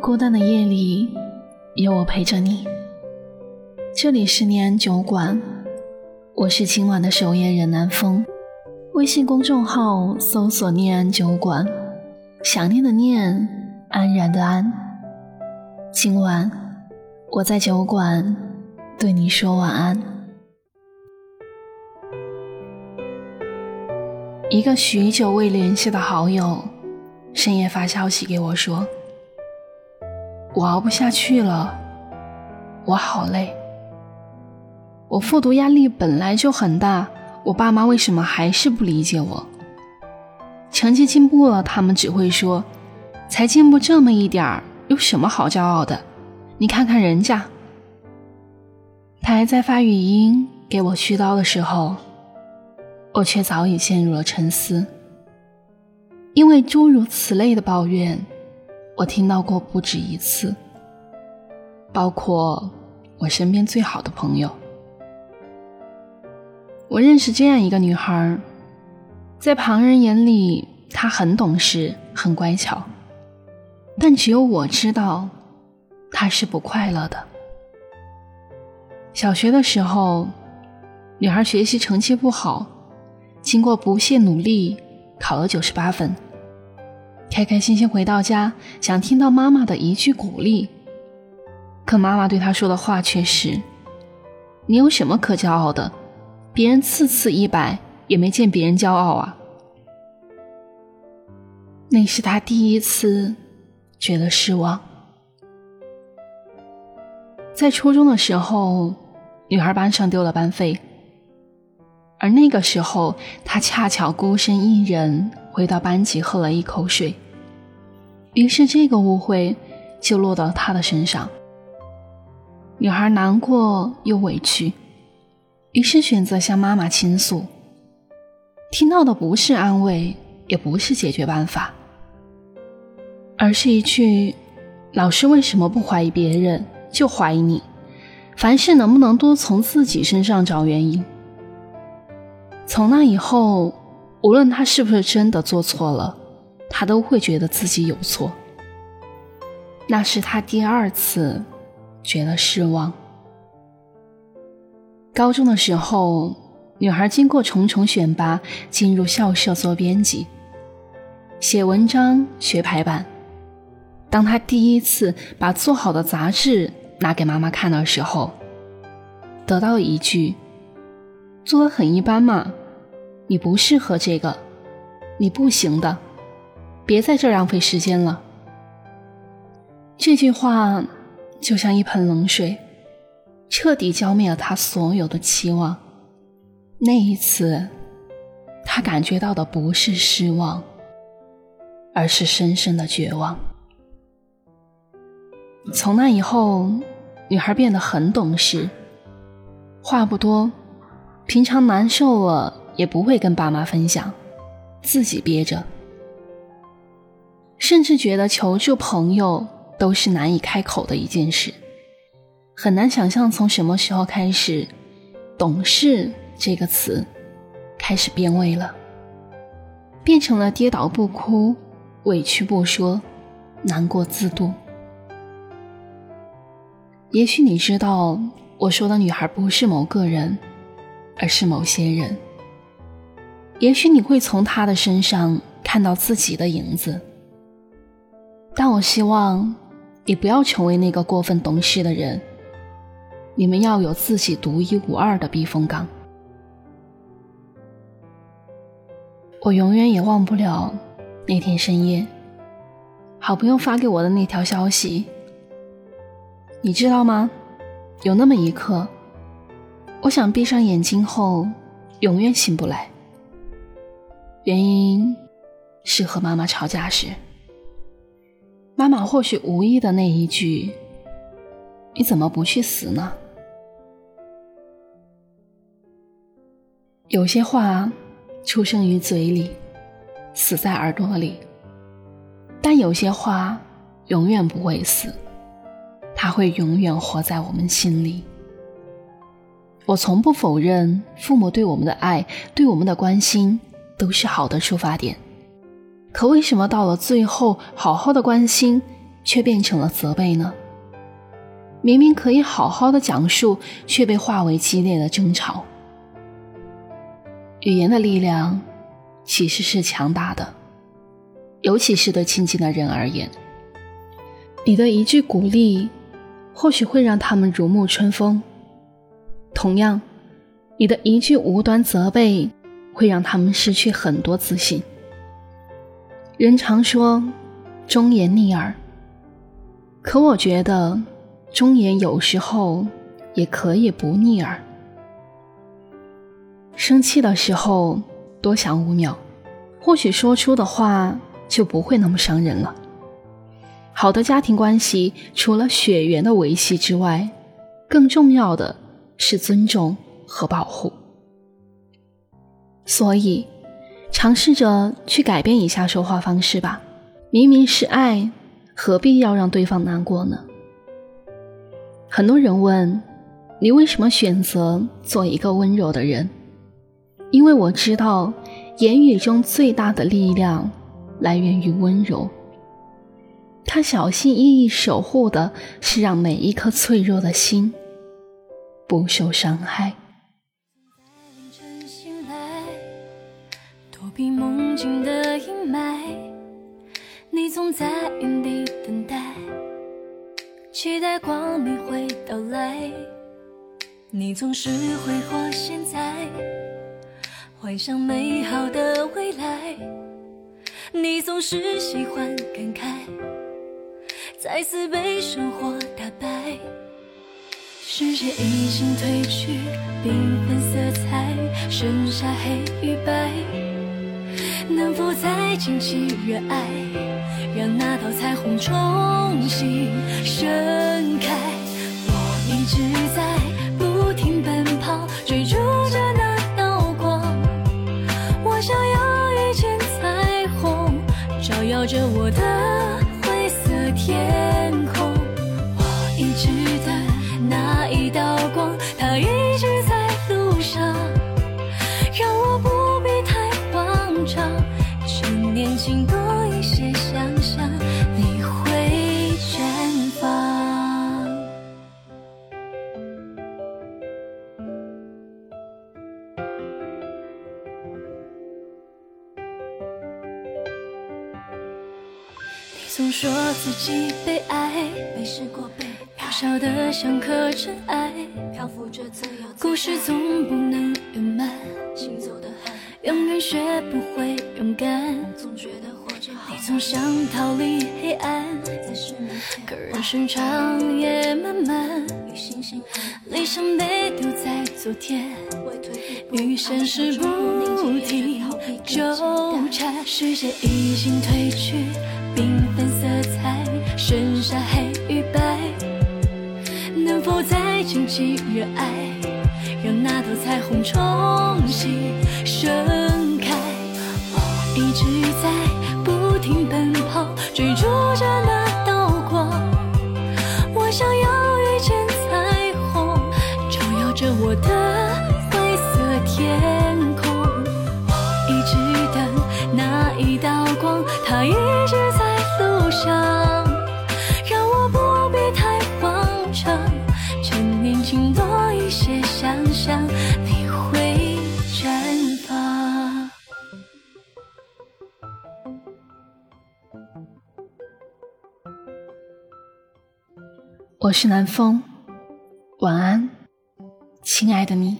孤单的夜里，有我陪着你。这里是念安酒馆，我是今晚的守夜人南风。微信公众号搜索“念安酒馆”，想念的念，安然的安。今晚我在酒馆对你说晚安。一个许久未联系的好友，深夜发消息给我说：“我熬不下去了，我好累。我复读压力本来就很大，我爸妈为什么还是不理解我？成绩进步了，他们只会说：才进步这么一点儿，有什么好骄傲的？你看看人家。”他还在发语音给我絮叨的时候。我却早已陷入了沉思，因为诸如此类的抱怨，我听到过不止一次。包括我身边最好的朋友，我认识这样一个女孩，在旁人眼里，她很懂事，很乖巧，但只有我知道，她是不快乐的。小学的时候，女孩学习成绩不好。经过不懈努力，考了九十八分。开开心心回到家，想听到妈妈的一句鼓励，可妈妈对他说的话却是：“你有什么可骄傲的？别人次次一百，也没见别人骄傲啊。”那是他第一次觉得失望。在初中的时候，女孩班上丢了班费。而那个时候，他恰巧孤身一人回到班级，喝了一口水。于是，这个误会就落到他的身上。女孩难过又委屈，于是选择向妈妈倾诉。听到的不是安慰，也不是解决办法，而是一句：“老师为什么不怀疑别人，就怀疑你？凡事能不能多从自己身上找原因？”从那以后，无论他是不是真的做错了，他都会觉得自己有错。那是他第二次觉得失望。高中的时候，女孩经过重重选拔，进入校社做编辑，写文章、学排版。当她第一次把做好的杂志拿给妈妈看的时候，得到一句：“做的很一般嘛。”你不适合这个，你不行的，别在这浪费时间了。这句话就像一盆冷水，彻底浇灭了他所有的期望。那一次，他感觉到的不是失望，而是深深的绝望。从那以后，女孩变得很懂事，话不多，平常难受了。也不会跟爸妈分享，自己憋着，甚至觉得求助朋友都是难以开口的一件事。很难想象从什么时候开始，“懂事”这个词开始变味了，变成了跌倒不哭、委屈不说、难过自度。也许你知道，我说的女孩不是某个人，而是某些人。也许你会从他的身上看到自己的影子，但我希望你不要成为那个过分懂事的人。你们要有自己独一无二的避风港。我永远也忘不了那天深夜，好朋友发给我的那条消息。你知道吗？有那么一刻，我想闭上眼睛后永远醒不来。原因是和妈妈吵架时，妈妈或许无意的那一句：“你怎么不去死呢？”有些话出生于嘴里，死在耳朵里；但有些话永远不会死，它会永远活在我们心里。我从不否认父母对我们的爱，对我们的关心。都是好的出发点，可为什么到了最后，好好的关心却变成了责备呢？明明可以好好的讲述，却被化为激烈的争吵。语言的力量其实是强大的，尤其是对亲近的人而言。你的一句鼓励，或许会让他们如沐春风；同样，你的一句无端责备，会让他们失去很多自信。人常说忠言逆耳，可我觉得。忠言有时候也可以不逆耳。生气的时候多想五秒，或许说出的话就不会那么伤人了。好的家庭关系除了血缘的维系之外，更重要的是尊重和保护。所以，尝试着去改变一下说话方式吧。明明是爱，何必要让对方难过呢？很多人问你为什么选择做一个温柔的人？因为我知道，言语中最大的力量来源于温柔。他小心翼翼守护的是让每一颗脆弱的心不受伤害。避梦境的阴霾，你总在原地等待。期待光明会到来，你总是挥霍现在，幻想美好的未来。你总是喜欢感慨，再次被生活打败。世界已经褪去缤纷色彩，剩下黑与白。能否再尽情热爱，让那道彩虹重新盛开？我一直在不停奔跑，追逐着那道光。我想要遇见彩虹，照耀着我的自己被爱，没试过被渺小的像颗尘埃，漂浮着自由。故事总不能圆满，行走的海。永远学不会勇敢，总觉得活着好你总想逃离黑暗，可人生长夜漫漫，理想被丢在昨天，与现实不停纠缠。时间已经褪去缤纷色彩，剩下黑与白，能否再经起热爱？让那道彩虹重新盛开。我一直在我是南风，晚安，亲爱的你。